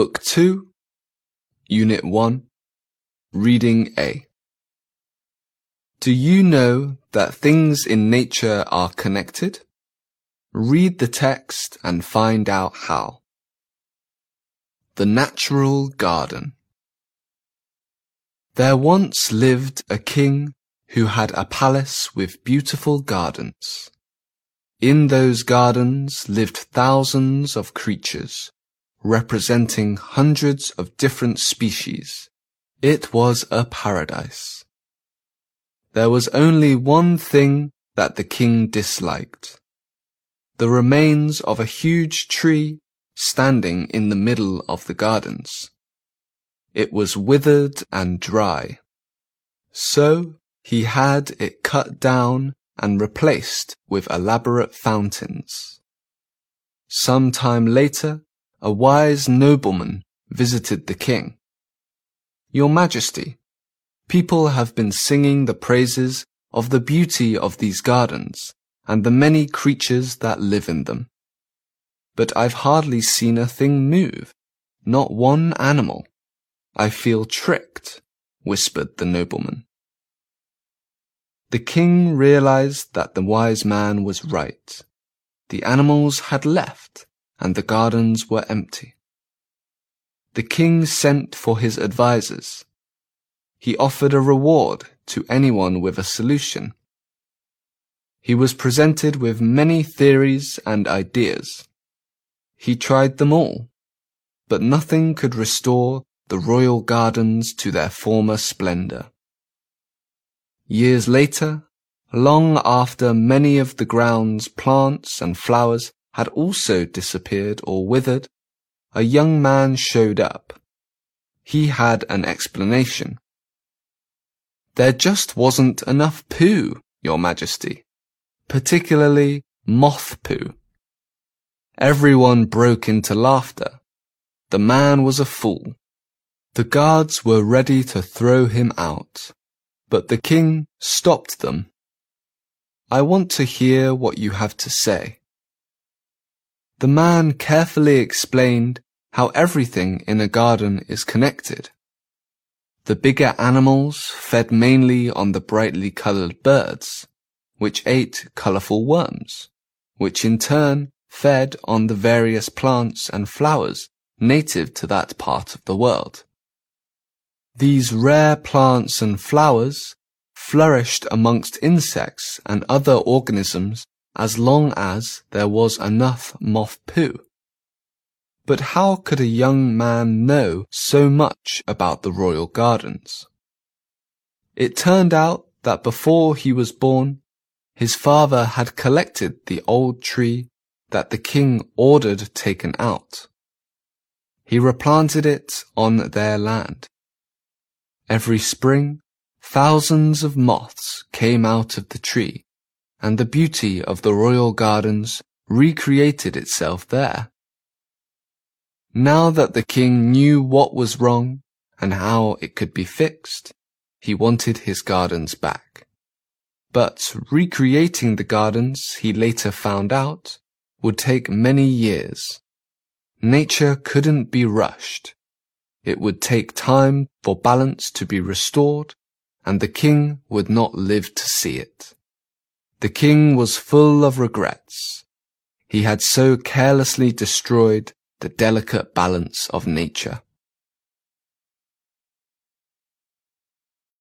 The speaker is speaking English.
Book 2, Unit 1, Reading A. Do you know that things in nature are connected? Read the text and find out how. The Natural Garden There once lived a king who had a palace with beautiful gardens. In those gardens lived thousands of creatures, representing hundreds of different species. It was a paradise. There was only one thing that the king disliked. The remains of a huge tree standing in the middle of the gardens. It was withered and dry. So he had it cut down and replaced with elaborate fountains. Some time later, a wise nobleman visited the king. Your Majesty, people have been singing the praises of the beauty of these gardens and the many creatures that live in them. But I've hardly seen a thing move, not one animal. I feel tricked, whispered the nobleman. The king realized that the wise man was right. The animals had left and the gardens were empty. The king sent for his advisers. He offered a reward to anyone with a solution. He was presented with many theories and ideas. He tried them all, but nothing could restore the royal gardens to their former splendor. Years later, long after many of the ground's plants and flowers had also disappeared or withered, a young man showed up. He had an explanation. There just wasn't enough poo, Your Majesty, particularly moth poo. Everyone broke into laughter. The man was a fool. The guards were ready to throw him out. But the king stopped them. I want to hear what you have to say. The man carefully explained how everything in a garden is connected. The bigger animals fed mainly on the brightly colored birds, which ate colorful worms, which in turn fed on the various plants and flowers native to that part of the world. These rare plants and flowers flourished amongst insects and other organisms as long as there was enough moth poo. But how could a young man know so much about the royal gardens? It turned out that before he was born, his father had collected the old tree that the king ordered taken out. He replanted it on their land. Every spring, thousands of moths came out of the tree, and the beauty of the royal gardens recreated itself there. Now that the king knew what was wrong and how it could be fixed, he wanted his gardens back. But recreating the gardens, he later found out, would take many years. Nature couldn't be rushed. It would take time for balance to be restored, and the king would not live to see it. The king was full of regrets. He had so carelessly destroyed the delicate balance of nature.